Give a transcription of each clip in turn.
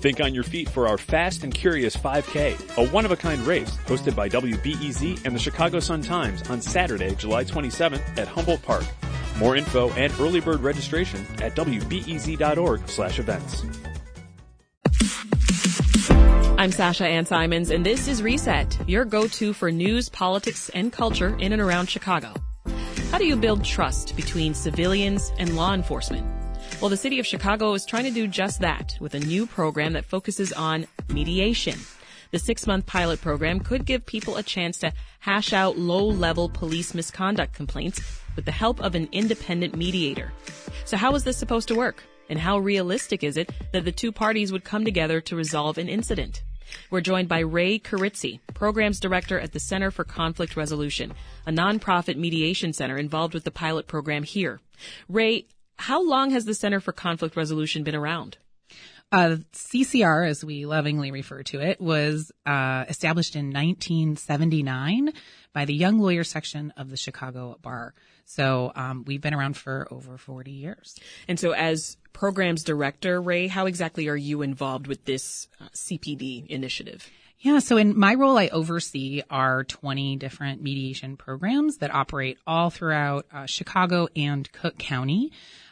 Think on your feet for our Fast and Curious 5K, a one-of-a-kind race hosted by WBEZ and the Chicago Sun-Times on Saturday, July 27th at Humboldt Park. More info and early bird registration at wbez.org slash events. I'm Sasha Ann Simons, and this is Reset, your go-to for news, politics, and culture in and around Chicago. How do you build trust between civilians and law enforcement? Well, the city of Chicago is trying to do just that with a new program that focuses on mediation. The six month pilot program could give people a chance to hash out low level police misconduct complaints with the help of an independent mediator. So how is this supposed to work? And how realistic is it that the two parties would come together to resolve an incident? We're joined by Ray Carizzi, Programs Director at the Center for Conflict Resolution, a nonprofit mediation center involved with the pilot program here. Ray, how long has the Center for Conflict Resolution been around? Uh, CCR, as we lovingly refer to it, was uh, established in 1979 by the Young Lawyer Section of the Chicago Bar. So um, we've been around for over 40 years. And so, as programs director, Ray, how exactly are you involved with this uh, CPD initiative? Yeah, so in my role, I oversee our 20 different mediation programs that operate all throughout uh, Chicago and Cook County.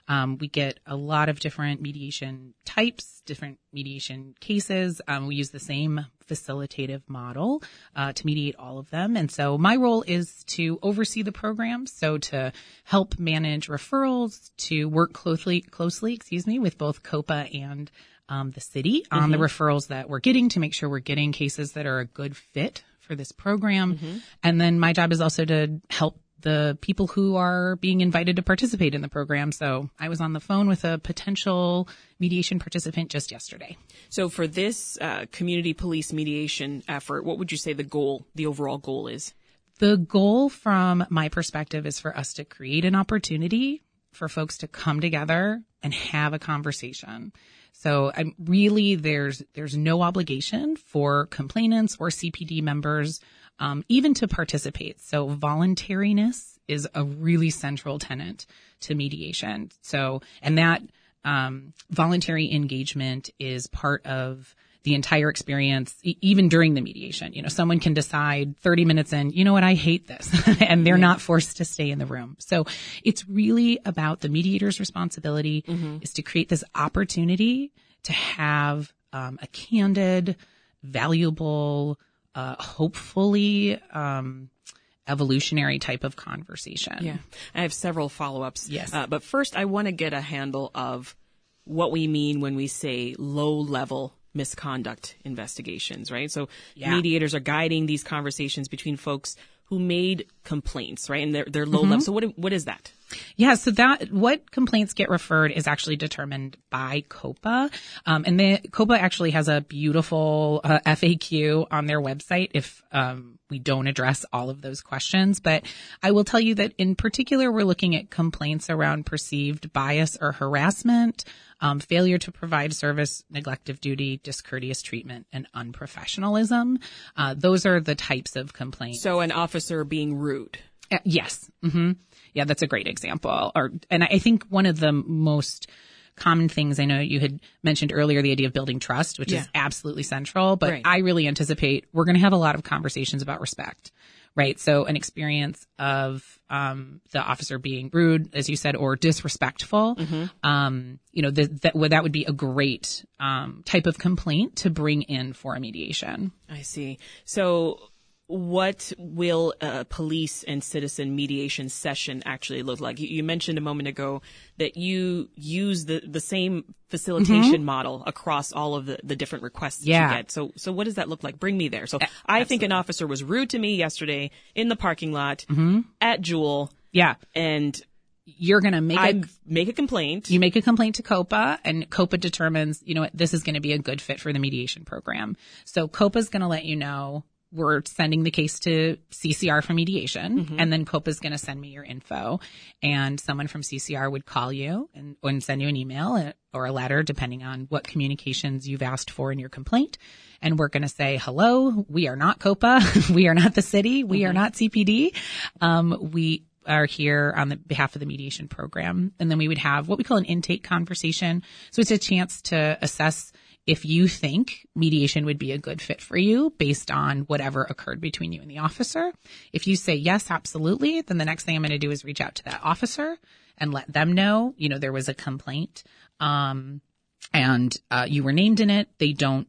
Um, we get a lot of different mediation types, different mediation cases. Um, we use the same facilitative model uh, to mediate all of them. And so my role is to oversee the program, so to help manage referrals, to work closely, closely, excuse me, with both COPA and um, the city on mm-hmm. the referrals that we're getting to make sure we're getting cases that are a good fit for this program. Mm-hmm. And then my job is also to help the people who are being invited to participate in the program. So I was on the phone with a potential mediation participant just yesterday. So for this uh, community police mediation effort, what would you say the goal, the overall goal is? The goal from my perspective is for us to create an opportunity for folks to come together and have a conversation. So I'm really there's there's no obligation for complainants or CPD members um, even to participate. So voluntariness is a really central tenet to mediation. So, and that um, voluntary engagement is part of the entire experience, e- even during the mediation. You know, someone can decide 30 minutes in, you know what, I hate this, and they're not forced to stay in the room. So it's really about the mediator's responsibility mm-hmm. is to create this opportunity to have um, a candid, valuable, uh, hopefully um, evolutionary type of conversation. Yeah, I have several follow ups. Yes, uh, but first I want to get a handle of what we mean when we say low level misconduct investigations, right? So yeah. mediators are guiding these conversations between folks who made complaints, right? And they're, they're low mm-hmm. level. So what, what is that? Yeah, so that what complaints get referred is actually determined by COPA, um, and the COPA actually has a beautiful uh, FAQ on their website. If um, we don't address all of those questions, but I will tell you that in particular, we're looking at complaints around perceived bias or harassment, um, failure to provide service, neglect of duty, discourteous treatment, and unprofessionalism. Uh, those are the types of complaints. So, an officer being rude. Uh, yes. Mm-hmm. Yeah, that's a great example. Or, and I think one of the most common things I know you had mentioned earlier, the idea of building trust, which yeah. is absolutely central, but right. I really anticipate we're going to have a lot of conversations about respect, right? So an experience of, um, the officer being rude, as you said, or disrespectful, mm-hmm. um, you know, that, that, that would be a great, um, type of complaint to bring in for a mediation. I see. So, what will a police and citizen mediation session actually look like? You, mentioned a moment ago that you use the, the same facilitation mm-hmm. model across all of the, the different requests yeah. you get. So, so what does that look like? Bring me there. So I think an officer was rude to me yesterday in the parking lot mm-hmm. at Jewel. Yeah. And you're going to make I a make a complaint. you make a complaint to COPA and COPA determines, you know what, this is going to be a good fit for the mediation program. So COPA is going to let you know we're sending the case to CCR for mediation mm-hmm. and then COPA is going to send me your info and someone from CCR would call you and, and send you an email uh, or a letter depending on what communications you've asked for in your complaint. And we're going to say, hello, we are not COPA. we are not the city. We are mm-hmm. not CPD. Um, we are here on the behalf of the mediation program. And then we would have what we call an intake conversation. So it's a chance to assess if you think mediation would be a good fit for you based on whatever occurred between you and the officer. If you say yes, absolutely, then the next thing I'm going to do is reach out to that officer and let them know, you know, there was a complaint, um, and, uh, you were named in it. They don't,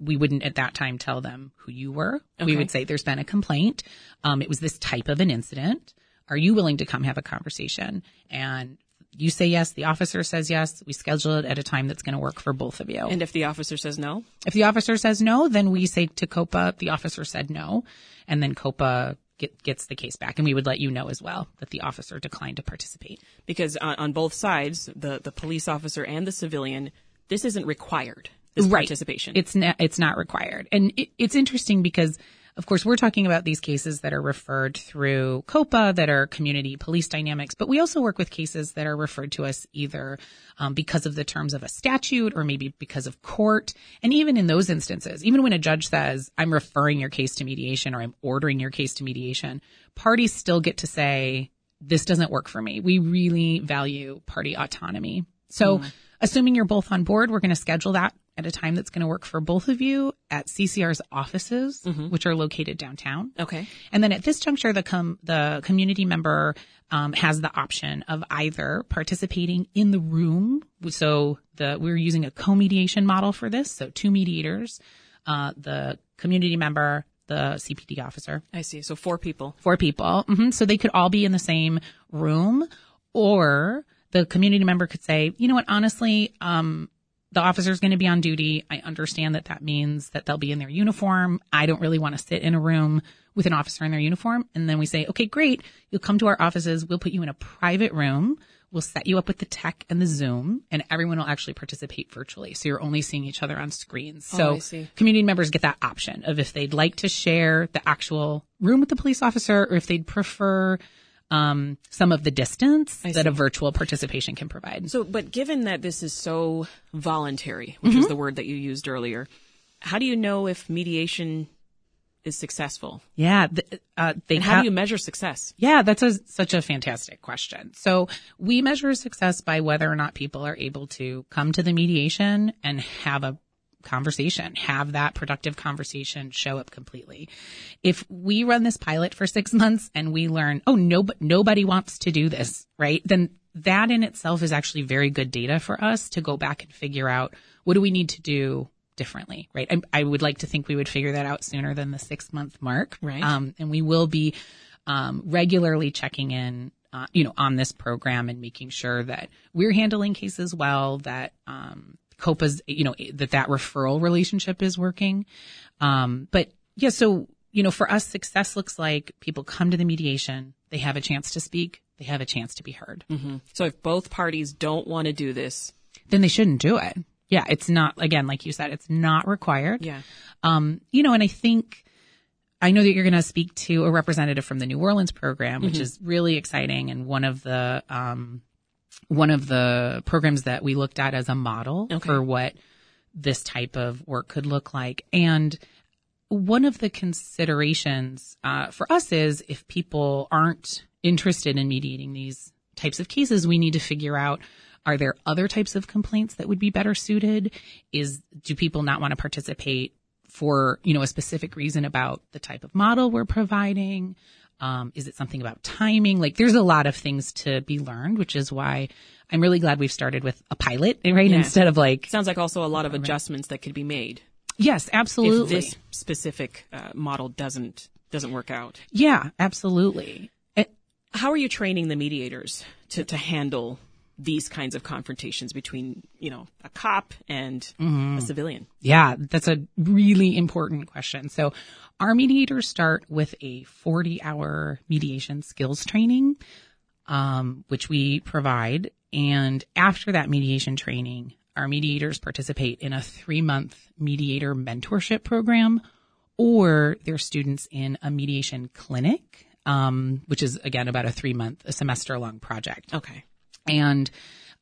we wouldn't at that time tell them who you were. We would say there's been a complaint. Um, it was this type of an incident. Are you willing to come have a conversation? And you say yes, the officer says yes. We schedule it at a time that's going to work for both of you. and if the officer says no, If the officer says no, then we say to COPA, the officer said no, and then COPA get, gets the case back, and we would let you know as well that the officer declined to participate. because on, on both sides, the the police officer and the civilian, this isn't required. This Right. participation. It's not, it's not required, and it, it's interesting because. Of course, we're talking about these cases that are referred through COPA that are community police dynamics, but we also work with cases that are referred to us either um, because of the terms of a statute or maybe because of court. And even in those instances, even when a judge says, I'm referring your case to mediation or I'm ordering your case to mediation, parties still get to say, this doesn't work for me. We really value party autonomy. So assuming you're both on board, we're going to schedule that at a time that's going to work for both of you at CCR's offices, which are located downtown. okay. And then at this juncture, the com- the community member um, has the option of either participating in the room. So the we're using a co-mediation model for this. So two mediators, uh, the community member, the CPD officer, I see. So four people. four people. hmm So they could all be in the same room, or the community member could say, you know what, honestly, um, the officer's going to be on duty. I understand that that means that they'll be in their uniform. I don't really want to sit in a room with an officer in their uniform. And then we say, okay, great. You'll come to our offices. We'll put you in a private room. We'll set you up with the tech and the Zoom and everyone will actually participate virtually. So you're only seeing each other on screens. Oh, So community members get that option of if they'd like to share the actual room with the police officer or if they'd prefer um, some of the distance that a virtual participation can provide. So, but given that this is so voluntary, which Mm-hmm. was the word that you used earlier, how do you know if mediation is successful? yeah, th- uh, they And how have- do you measure success? Yeah, that's a, such a fantastic question. So we measure success by whether or not people are able to come to the mediation and have a conversation, have that productive conversation show up completely. If we run this pilot for six months and we learn, oh, no, nobody wants to do this, right? Then that in itself is actually very good data for us to go back and figure out what do we need to do differently, right? I, I would like to think we would figure that out sooner than the six month mark. Right. Um, and we will be um, regularly checking in, uh, you know, on this program and making sure that we're handling cases well, that um, COPA's, you know, that that referral relationship is working. Um, but yeah, so you know, for us, success looks like people come to the mediation, they have a chance to speak, they have a chance to be heard. So, if both parties don't want to do this, Then they shouldn't do it. Yeah, it's not again, like you said, it's not required. yeah, Um, you know, and I think I know that you're going to speak to a representative from the New Orleans program, which is really exciting and one of the um, one of the programs that we looked at as a model Okay. for what this type of work could look like. And one of the considerations uh, for us is if people aren't interested in mediating these types of cases, we need to figure out are there other types of complaints that would be better suited? Is do people not want to participate for you know a specific reason about the type of model we're providing? Um, is it something about timing? Like, there's a lot of things to be learned, which is why I'm really glad we've started with a pilot, right? Yeah. Instead of like, sounds like also a lot of adjustments that could be made yes, absolutely. if this specific uh, model doesn't doesn't work out. yeah, absolutely. How are you training the mediators to to handle these kinds of confrontations between you know a cop and a civilian? Yeah, that's a really important question. So our mediators start with a 40 hour mediation skills training. um, which we provide. And after that mediation training, our mediators participate in a three month mediator mentorship program or they're students in a mediation clinic, um, which is again about a three month, a semester long project. Okay. And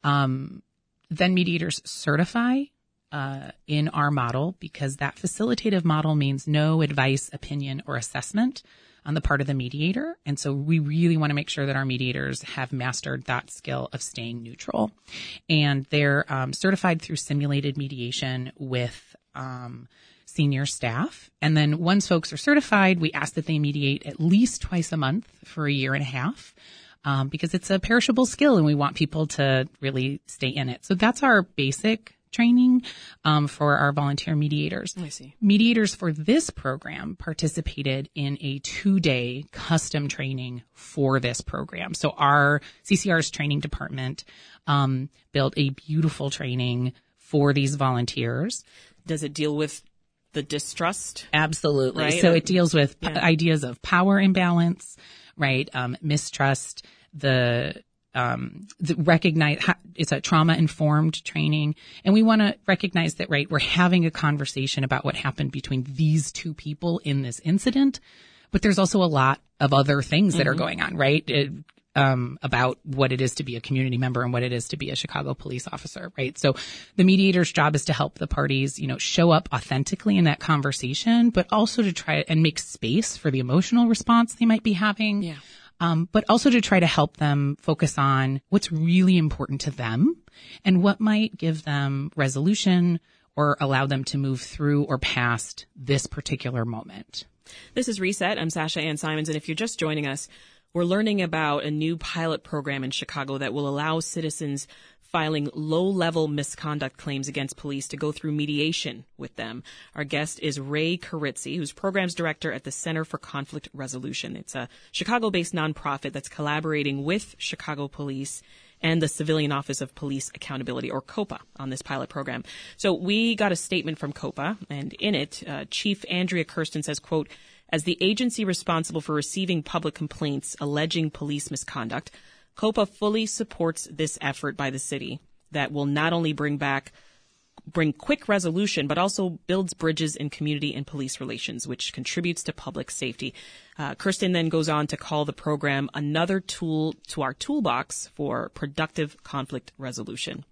um, then mediators certify uh, in our model because that facilitative model means no advice, opinion, or assessment on the part of the mediator. And so we really want to make sure that our mediators have mastered that skill of staying neutral. And they're um, certified through simulated mediation with um, senior staff. And then once folks are certified, we ask that they mediate at least twice a month for a year and a half. Um, because it's a perishable skill and we want people to really stay in it. So that's our basic training um, for our volunteer mediators. I see. Mediators for this program participated in a two day custom training for this program. So our CCR's training department um, built a beautiful training for these volunteers. Does it deal with the distrust? Absolutely. Right. So it deals with p- ideas of power imbalance, right? Um, mistrust, the um, the recognize it's a trauma informed training, and we want to recognize that right. We're having a conversation about what happened between these two people in this incident, but there's also a lot of other things that are going on, right? It, um, about what it is to be a community member and what it is to be a Chicago police officer, right? So the mediator's job is to help the parties, you know, show up authentically in that conversation, but also to try and make space for the emotional response they might be having. Yeah. Um, but also to try to help them focus on what's really important to them and what might give them resolution or allow them to move through or past this particular moment. This is Reset. I'm Sasha Ann Simons, and if you're just joining us, we're learning about a new pilot program in Chicago that will allow citizens filing low-level misconduct claims against police to go through mediation with them. Our guest is Ray Carizzi, who's programs director at the Center for Conflict Resolution. It's a Chicago-based nonprofit that's collaborating with Chicago Police and the Civilian Office of Police Accountability, or COPA, on this pilot program. So we got a statement from COPA, and in it, uh, Chief Andrea Kersten says, quote, as the agency responsible for receiving public complaints alleging police misconduct, COPA fully supports this effort by the city that will not only bring back bring quick resolution, but also builds bridges in community and police relations, which contributes to public safety. Uh, Kersten then goes on to call the program another tool to our toolbox for productive conflict resolution.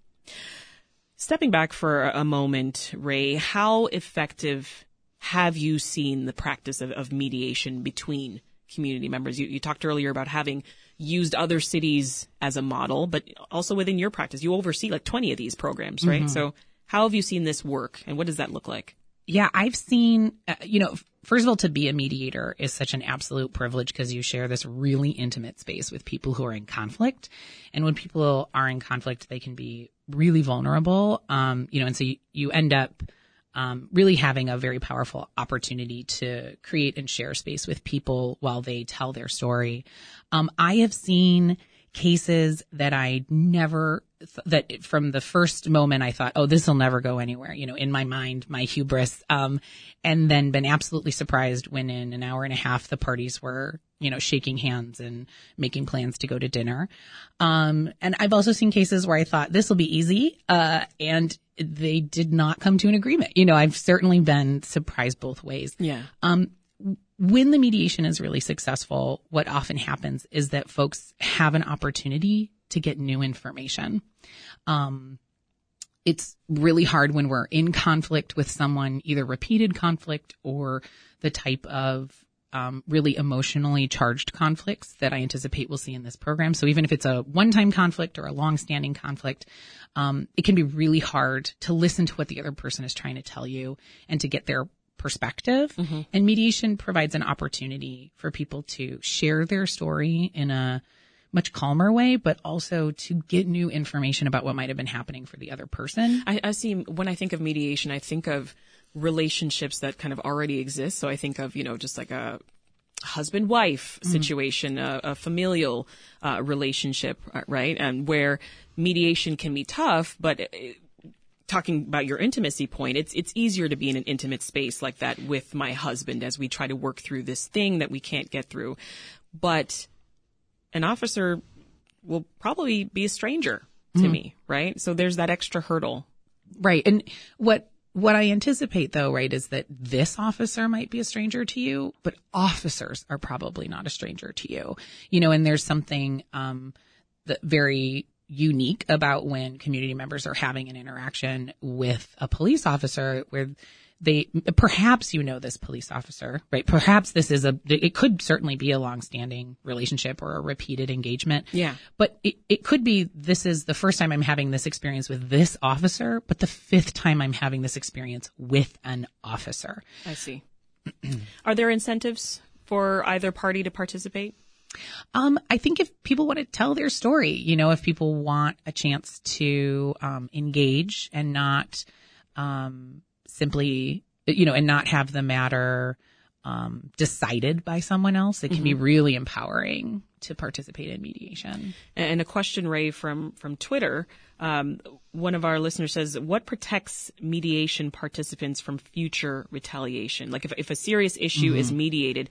Stepping back for a moment, Ray, how effective have you seen the practice of, of mediation between community members? You, you talked earlier about having used other cities as a model, but also within your practice, you oversee like 20 of these programs, right? So how have you seen this work and what does that look like? Yeah, I've seen, uh, you know, first of all, to be a mediator is such an absolute privilege because you share this really intimate space with people who are in conflict. And when people are in conflict, they can be really vulnerable. Um, you know, and so you, you end up, um, really having a very powerful opportunity to create and share space with people while they tell their story. Um, I have seen cases that I never th- that from the first moment I thought, oh, this will never go anywhere. You know, in my mind, my hubris, um, and then been absolutely surprised when in an hour and a half the parties were, you know, shaking hands and making plans to go to dinner. Um, and I've also seen cases where I thought this will be easy, uh, and they did not come to an agreement. You know, I've certainly been surprised both ways. Yeah. Um, when the mediation is really successful, what often happens is that folks have an opportunity to get new information. Um, it's really hard when we're in conflict with someone, either repeated conflict or the type of um, really emotionally charged conflicts that I anticipate we'll see in this program. So even if it's a one-time conflict or a long-standing conflict, um, it can be really hard to listen to what the other person is trying to tell you and to get their perspective. And mediation provides an opportunity for people to share their story in a much calmer way, but also to get new information about what might have been happening for the other person. I, I see when I think of mediation, I think of relationships that kind of already exist. So I think of, you know, just like a husband wife situation, a, a familial uh, relationship, uh, right? And where mediation can be tough, but. uh talking about your intimacy point, it's it's easier to be in an intimate space like that with my husband as we try to work through this thing that we can't get through. But an officer will probably be a stranger to mm-hmm. me, right? So there's that extra hurdle. Right. And what what I anticipate though, right, is that this officer might be a stranger to you, but officers are probably not a stranger to you. You know, and there's something um that very unique about when community members are having an interaction with a police officer where they perhaps you know this police officer, right? Perhaps this is a it could certainly be a long-standing relationship or a repeated engagement. Yeah. But it, it could be this is the first time I'm having this experience with this officer, but the fifth time I'm having this experience with an officer. I see. Are there incentives for either party to participate? Um, I think if people want to tell their story, you know, if people want a chance to um, engage and not um, simply, you know, and not have the matter um, decided by someone else. It can mm-hmm. be really empowering to participate in mediation. And a question, Ray, from from Twitter. Um, one of our listeners says, "What protects mediation participants from future retaliation? Like, if if a serious issue mm-hmm. is mediated."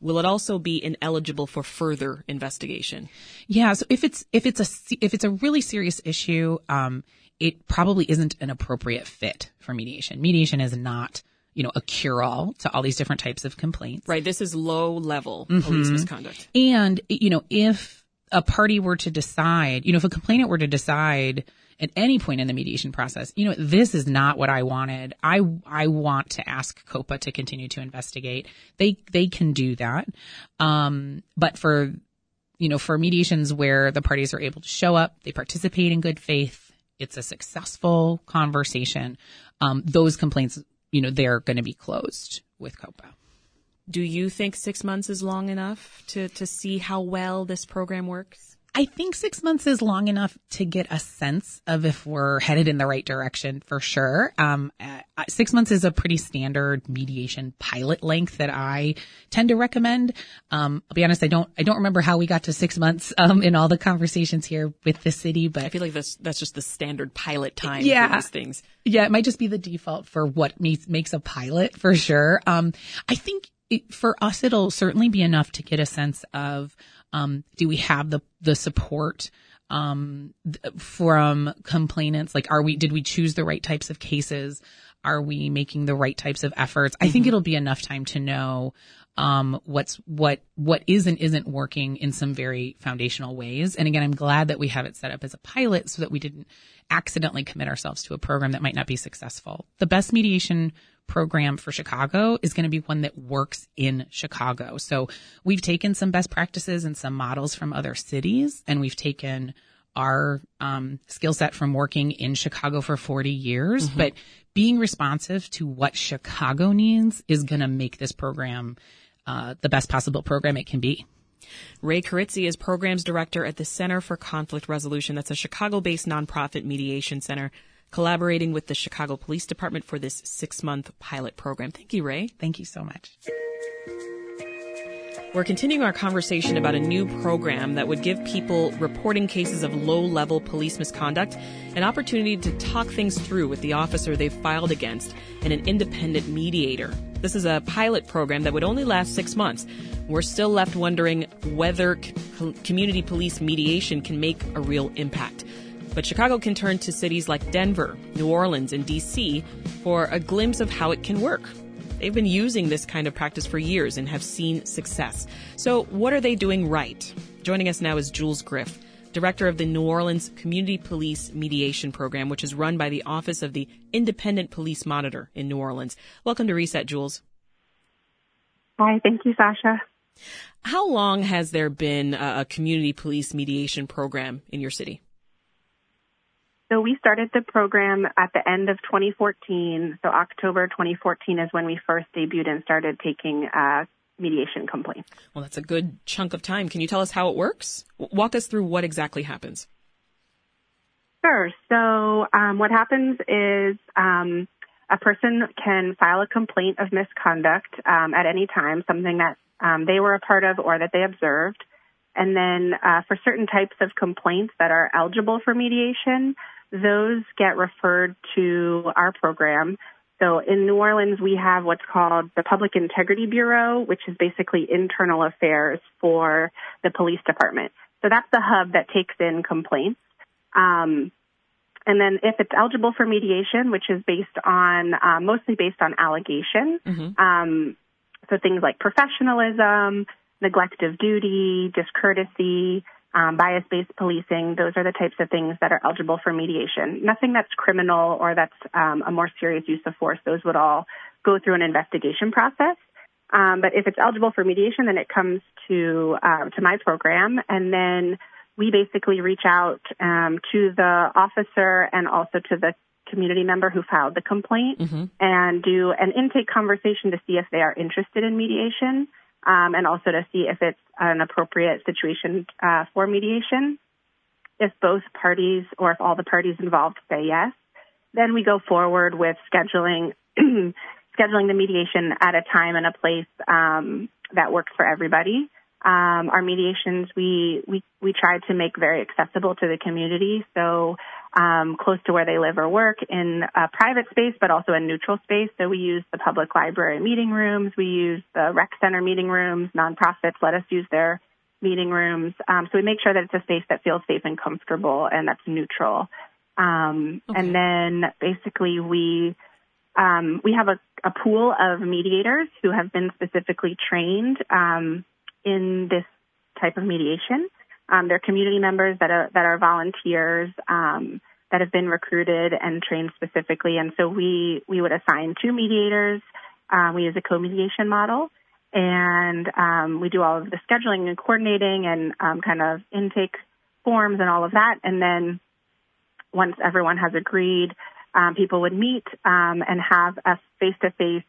Will it also be ineligible for further investigation? Yeah. So if it's if it's a if it's a really serious issue, um, it probably isn't an appropriate fit for mediation. Mediation is not, you know, a cure all to all these different types of complaints. Right. This is low level mm-hmm. police misconduct. And, you know, if a party were to decide, you know, if a complainant were to decide at any point in the mediation process, you know, this is not what I wanted. I, I want to ask COPA to continue to investigate. They, they can do that. Um, but for, you know, for mediations where the parties are able to show up, they participate in good faith, it's a successful conversation, um, those complaints, you know, they're going to be closed with COPA. Do you think six months is long enough to, to see how well this program works? I think six months is long enough to get a sense of if we're headed in the right direction for sure. Um, uh, six months is a pretty standard mediation pilot length that I tend to recommend. Um, I'll be honest, I don't, I don't remember how we got to six months, um, in all the conversations here with the city, but I feel like that's, that's just the standard pilot time yeah, for these things. Yeah. It might just be the default for what makes, makes a pilot for sure. Um, I think it, for us, it'll certainly be enough to get a sense of, um, do we have the the support um, from complainants? Like, are we did we choose the right types of cases? Are we making the right types of efforts? I think mm-hmm. it'll be enough time to know um, what's what what is and isn't working in some very foundational ways. And again, I'm glad that we have it set up as a pilot so that we didn't accidentally commit ourselves to a program that might not be successful. The best mediation program for Chicago is going to be one that works in Chicago. So we've taken some best practices and some models from other cities, and we've taken our um, skill set from working in Chicago for 40 years. Mm-hmm. But being responsive to what Chicago needs is going to make this program uh, the best possible program it can be. Ray Carizzi is programs director at the Center for Conflict Resolution. That's a Chicago based nonprofit mediation center collaborating with the Chicago Police Department for this six month pilot program. Thank you, Ray. Thank you so much. We're continuing our conversation about a new program that would give people reporting cases of low level police misconduct an opportunity to talk things through with the officer they've filed against and an independent mediator. This is a pilot program that would only last six months. We're still left wondering whether community police mediation can make a real impact. But Chicago can turn to cities like Denver, New Orleans, and DC for a glimpse of how it can work. They've been using this kind of practice for years and have seen success. So, what are they doing right? Joining us now is Jules Griff, director of the New Orleans Community Police Mediation Program, which is run by the Office of the Independent Police Monitor in New Orleans. Welcome to Reset, Jules. Hi, thank you, Sasha. How long has there been a community police mediation program in your city? So we started the program at the end of 2014. So October 2014 is when we first debuted and started taking uh, mediation complaints. Well, that's a good chunk of time. Can you tell us how it works? Walk us through what exactly happens. Sure. So um, what happens is um, a person can file a complaint of misconduct um, at any time, something that um, they were a part of or that they observed. And then uh, for certain types of complaints that are eligible for mediation, those get referred to our program. So in New Orleans, we have what's called the Public Integrity Bureau, which is basically internal affairs for the police department. So that's the hub that takes in complaints. Um, and then if it's eligible for mediation, which is based on uh, mostly based on allegation, mm-hmm. um, so things like professionalism, neglect of duty, discourtesy, um, bias-based policing, those are the types of things that are eligible for mediation. Nothing that's criminal or that's um, a more serious use of force. Those would all go through an investigation process. Um, but if it's eligible for mediation, then it comes to uh, to my program, and then we basically reach out um, to the officer and also to the community member who filed the complaint mm-hmm. and do an intake conversation to see if they are interested in mediation um, and also to see if it's an appropriate situation uh, for mediation. If both parties or if all the parties involved say yes, then we go forward with scheduling scheduling the mediation at a time and a place um, that works for everybody. Um, our mediations we we we try to make very accessible to the community, so um, close to where they live or work in a private space, but also a neutral space. So we use the public library meeting rooms, we use the rec center meeting rooms. Nonprofits let us use their meeting rooms. Um, so we make sure that it's a space that feels safe and comfortable and that's neutral. Um, okay. And then basically we um, we have a, a, pool of mediators who have been specifically trained um, in this type of mediation. Um, they're community members that are that are volunteers um, that have been recruited and trained specifically, and so we we would assign two mediators. Um, we use a co-mediation model, and um, we do all of the scheduling and coordinating and um, kind of intake forms and all of that, and then once everyone has agreed, um, people would meet and have a face-to-face,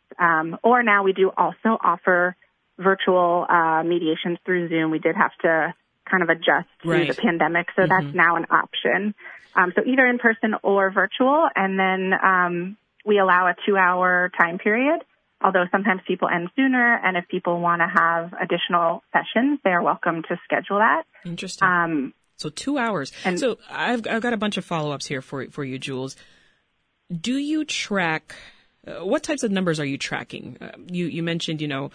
or now we do also offer virtual uh, mediations through Zoom. We did have to kind of adjust right. to the pandemic, so mm-hmm. that's now an option. Um, so either in person or virtual, and then um, we allow a two-hour time period. Although sometimes people end sooner, and if people want to have additional sessions, they are welcome to schedule that. Interesting. Um, so two hours. And so I've I've got a bunch of follow ups here for for you, Jules. Do you track? Uh, what types of numbers are you tracking? Uh, you you mentioned you know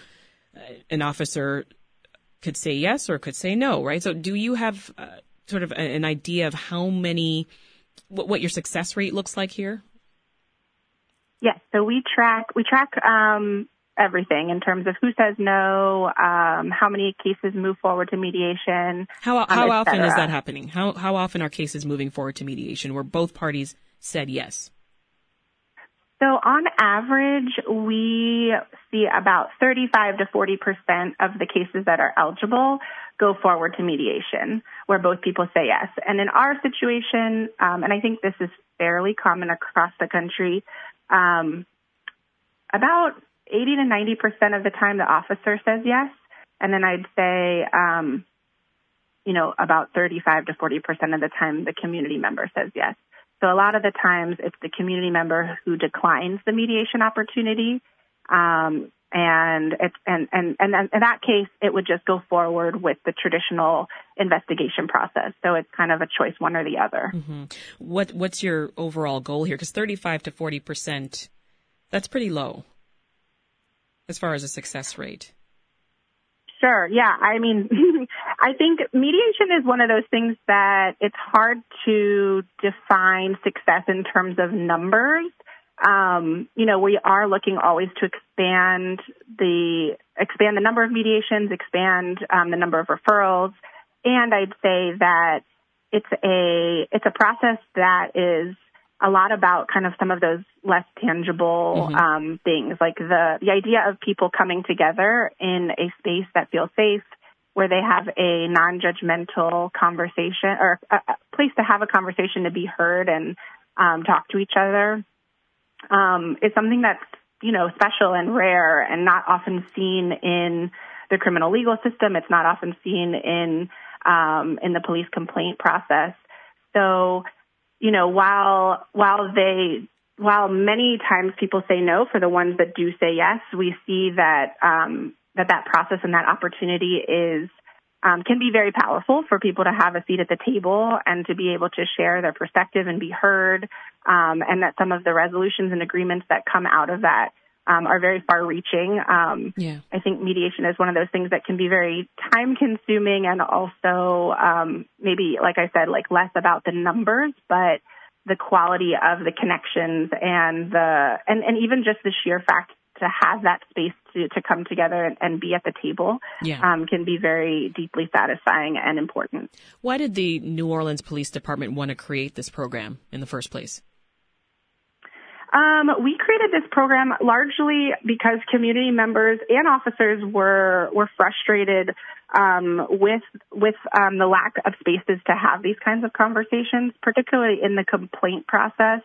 uh, an officer could say yes or could say no, right? So do you have uh, sort of an idea of how many, what, what, your success rate looks like here? Yes. So we track, we track, um, everything in terms of who says no, um, how many cases move forward to mediation. How, um, how often is that happening? How, how often are cases moving forward to mediation where both parties said yes? So on average, we see about 35 to 40 percent of the cases that are eligible go forward to mediation, where both people say yes. And in our situation, um, and I think this is fairly common across the country, um, about 80 to 90 percent of the time the officer says yes, and then I'd say, um, you know, about 35 to 40 percent of the time the community member says yes. So a lot of the times it's the community member who declines the mediation opportunity. Um, and it's and, and and in that case it would just go forward with the traditional investigation process so it's kind of a choice one or the other mm-hmm. what what's your overall goal here because 35 to 40 percent that's pretty low as far as a success rate Sure. Yeah. I mean, I think mediation is one of those things that it's hard to define success in terms of numbers. Um, you know, we are looking always to expand the expand the number of mediations, expand um, the number of referrals, and I'd say that it's a it's a process that is a lot about kind of some of those less tangible mm-hmm. um, things, like the the idea of people coming together in a space that feels safe, where they have a non-judgmental conversation or a, a place to have a conversation to be heard and um, talk to each other, um, is something that's you know special and rare and not often seen in the criminal legal system. It's not often seen in um, in the police complaint process. So you know, while while they while many times people say no, for the ones that do say yes, we see that um, that that process and that opportunity is um, can be very powerful for people to have a seat at the table and to be able to share their perspective and be heard, um, and that some of the resolutions and agreements that come out of that um, are very far reaching. Um, Yeah. I think mediation is one of those things that can be very time consuming and also um, maybe, like I said, like less about the numbers, but the quality of the connections and the and, and even just the sheer fact to have that space to, to come together and, and be at the table Yeah. um, can be very deeply satisfying and important. Why did the New Orleans Police Department want to create this program in the first place? Um, we created this program largely because community members and officers were were frustrated um, with with um, the lack of spaces to have these kinds of conversations, particularly in the complaint process.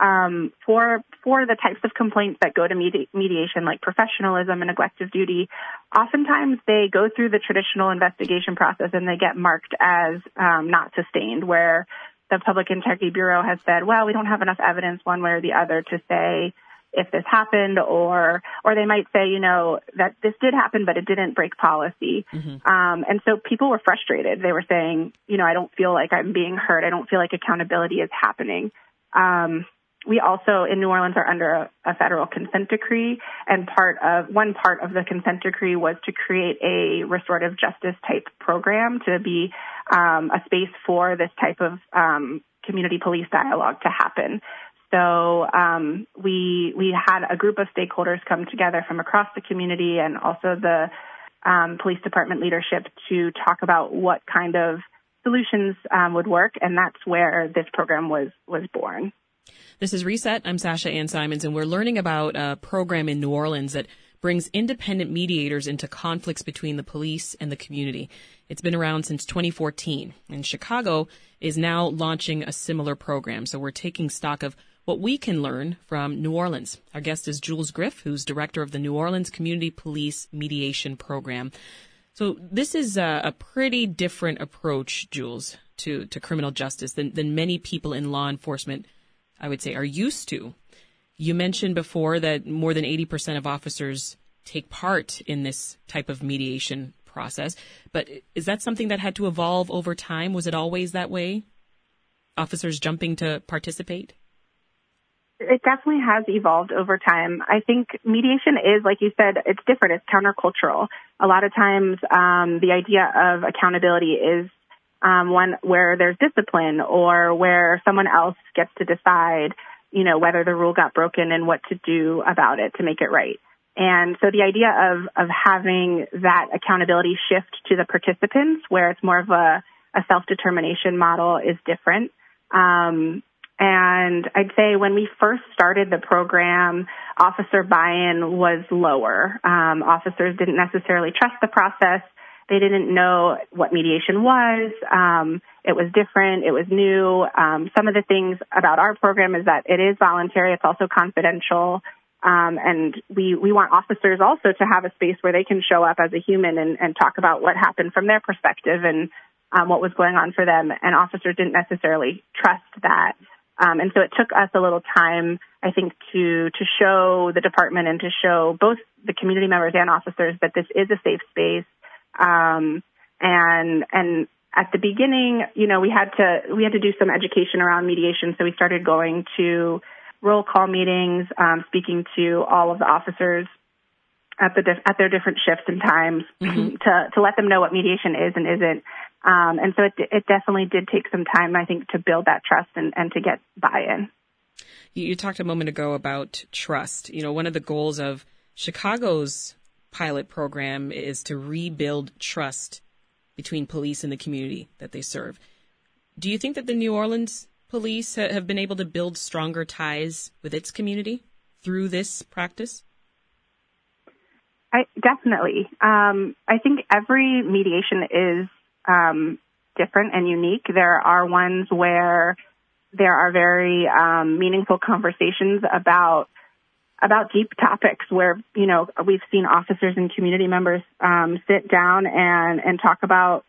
Um, for for the types of complaints that go to medi- mediation, like professionalism and neglect of duty, oftentimes they go through the traditional investigation process and they get marked as um, not sustained, where the Public Integrity Bureau has said, well, we don't have enough evidence one way or the other to say if this happened or or they might say, you know, that this did happen but it didn't break policy. Um, and so people were frustrated. They were saying, you know, I don't feel like I'm being heard. I don't feel like accountability is happening. Um, we also in New Orleans are under a, a federal consent decree, and part of one part of the consent decree was to create a restorative justice type program to be um, a space for this type of um, community police dialogue to happen. So um, we we had a group of stakeholders come together from across the community and also the um, police department leadership to talk about what kind of solutions um, would work, and that's where this program was was born. This is Reset. I'm Sasha Ann Simons, and we're learning about a program in New Orleans that brings independent mediators into conflicts between the police and the community. It's been around since 2014, and Chicago is now launching a similar program. So we're taking stock of what we can learn from New Orleans. Our guest is Jules Griff, who's director of the New Orleans Community Police Mediation Program. So this is a, a pretty different approach, Jules, to, to criminal justice than, than many people in law enforcement, I would say, are used to. You mentioned before that more than 80% of officers take part in this type of mediation process, but is that something that had to evolve over time? Was it always that way? Officers jumping to participate? It definitely has evolved over time. I think mediation is, like you said, it's different. It's countercultural. A lot of times, um, the idea of accountability is um, one where there's discipline or where someone else gets to decide, you know, whether the rule got broken and what to do about it to make it right. And so the idea of of having that accountability shift to the participants, where it's more of a, a self determination model, is different. Um, and I'd say when we first started the program, officer buy-in was lower. Um, officers didn't necessarily trust the process. They didn't know what mediation was. Um, it was different. It was new. Um, some of the things about our program is that it is voluntary. It's also confidential. Um, and we, we want officers also to have a space where they can show up as a human and, and talk about what happened from their perspective and um, what was going on for them. And officers didn't necessarily trust that. Um, and so it took us a little time, I think, to to show the department and to show both the community members and officers that this is a safe space. Um, and and at the beginning, you know, we had to we had to do some education around mediation. So we started going to roll call meetings, um, speaking to all of the officers at the at their different shifts and times to to let them know what mediation is and isn't. Um, and so it it definitely did take some time, I think, to build that trust and, and to get buy-in. You, you talked a moment ago about trust. You know, one of the goals of Chicago's pilot program is to rebuild trust between police and the community that they serve. Do you think that the New Orleans police ha- have been able to build stronger ties with its community through this practice? I definitely. Um, I think every mediation is um, different and unique. There are ones where there are very um, meaningful conversations about about deep topics where you know we've seen officers and community members um, sit down and and talk about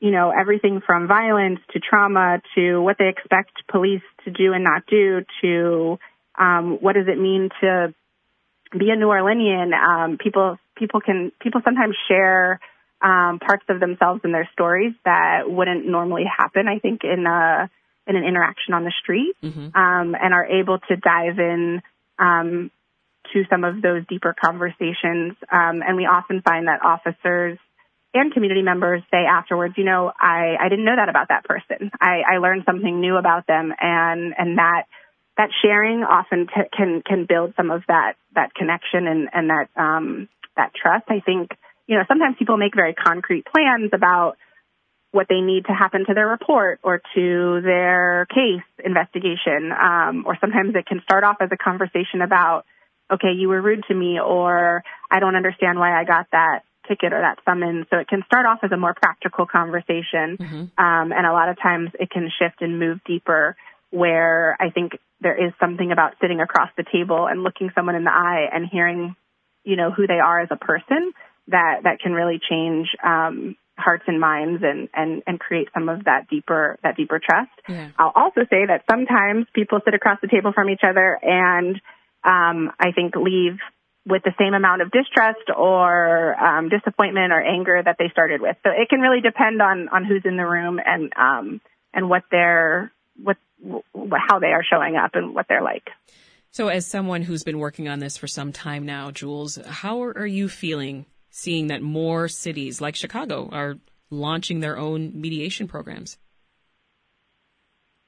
you know everything from violence to trauma to what they expect police to do and not do to um, what does it mean to be a New Orleanian. Um, people people can people sometimes share um, parts of themselves and their stories that wouldn't normally happen. I think in a in an interaction on the street, um, and are able to dive in um, to some of those deeper conversations. Um, and we often find that officers and community members say afterwards, you know, I, I didn't know that about that person. I, I learned something new about them and, and that, that sharing often t- can, can build some of that, that connection and, and that, um, that trust. I think, you know, sometimes people make very concrete plans about what they need to happen to their report or to their case investigation. Um, or sometimes it can start off as a conversation about, okay, you were rude to me or I don't understand why I got that ticket or that summons. So it can start off as a more practical conversation. Mm-hmm. Um, and a lot of times it can shift and move deeper where I think there is something about sitting across the table and looking someone in the eye and hearing, you know, who they are as a person that, that can really change, um, hearts and minds and, and, and create some of that deeper, that deeper trust. Yeah. I'll also say that sometimes people sit across the table from each other and, um, I think leave with the same amount of distrust or um, disappointment or anger that they started with. So it can really depend on on who's in the room and um, and what they're what, what how they are showing up and what they're like. So, as someone who's been working on this for some time now, Jules, how are you feeling seeing that more cities like Chicago are launching their own mediation programs?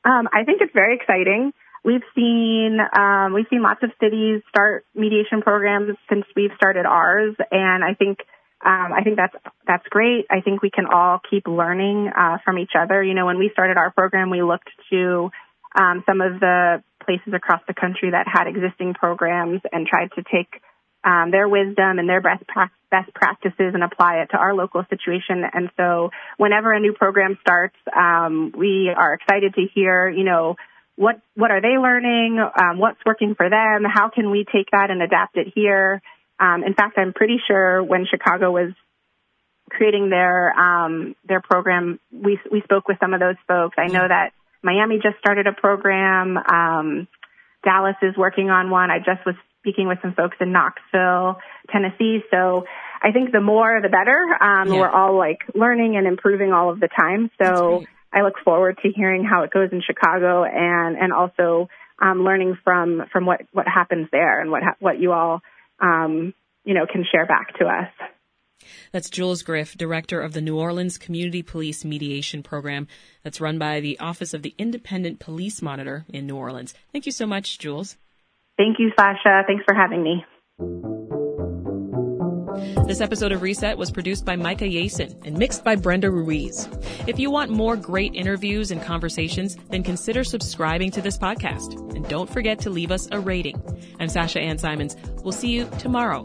Um, I think it's very exciting. We've seen um, we've seen lots of cities start mediation programs since we've started ours, and I think um, I think that's that's great. I think we can all keep learning uh, from each other. You know, when we started our program, we looked to um, some of the places across the country that had existing programs and tried to take um, their wisdom and their best pra- best practices and apply it to our local situation. And so, whenever a new program starts, um, we are excited to hear, you know what what are they learning? Um, what's working for them? How can we take that and adapt it here? Um, in fact, I'm pretty sure when Chicago was creating their um, their program, we we spoke with some of those folks. I know that Miami just started a program. Um, Dallas is working on one. I just was speaking with some folks in Knoxville, Tennessee. So I think the more the better. Um, yeah. We're all like learning and improving all of the time. So I look forward to hearing how it goes in Chicago and and also um, learning from from what what happens there and what ha- what you all um, you know can share back to us. That's Jules Griff, director of the New Orleans Community Police Mediation Program that's run by the Office of the Independent Police Monitor in New Orleans. Thank you so much, Jules. Thank you, Sasha. Thanks for having me. This episode of Reset was produced by Micah Yason and mixed by Brenda Ruiz. If you want more great interviews and conversations, then consider subscribing to this podcast. And don't forget to leave us a rating. I'm Sasha Ann Simons. We'll see you tomorrow.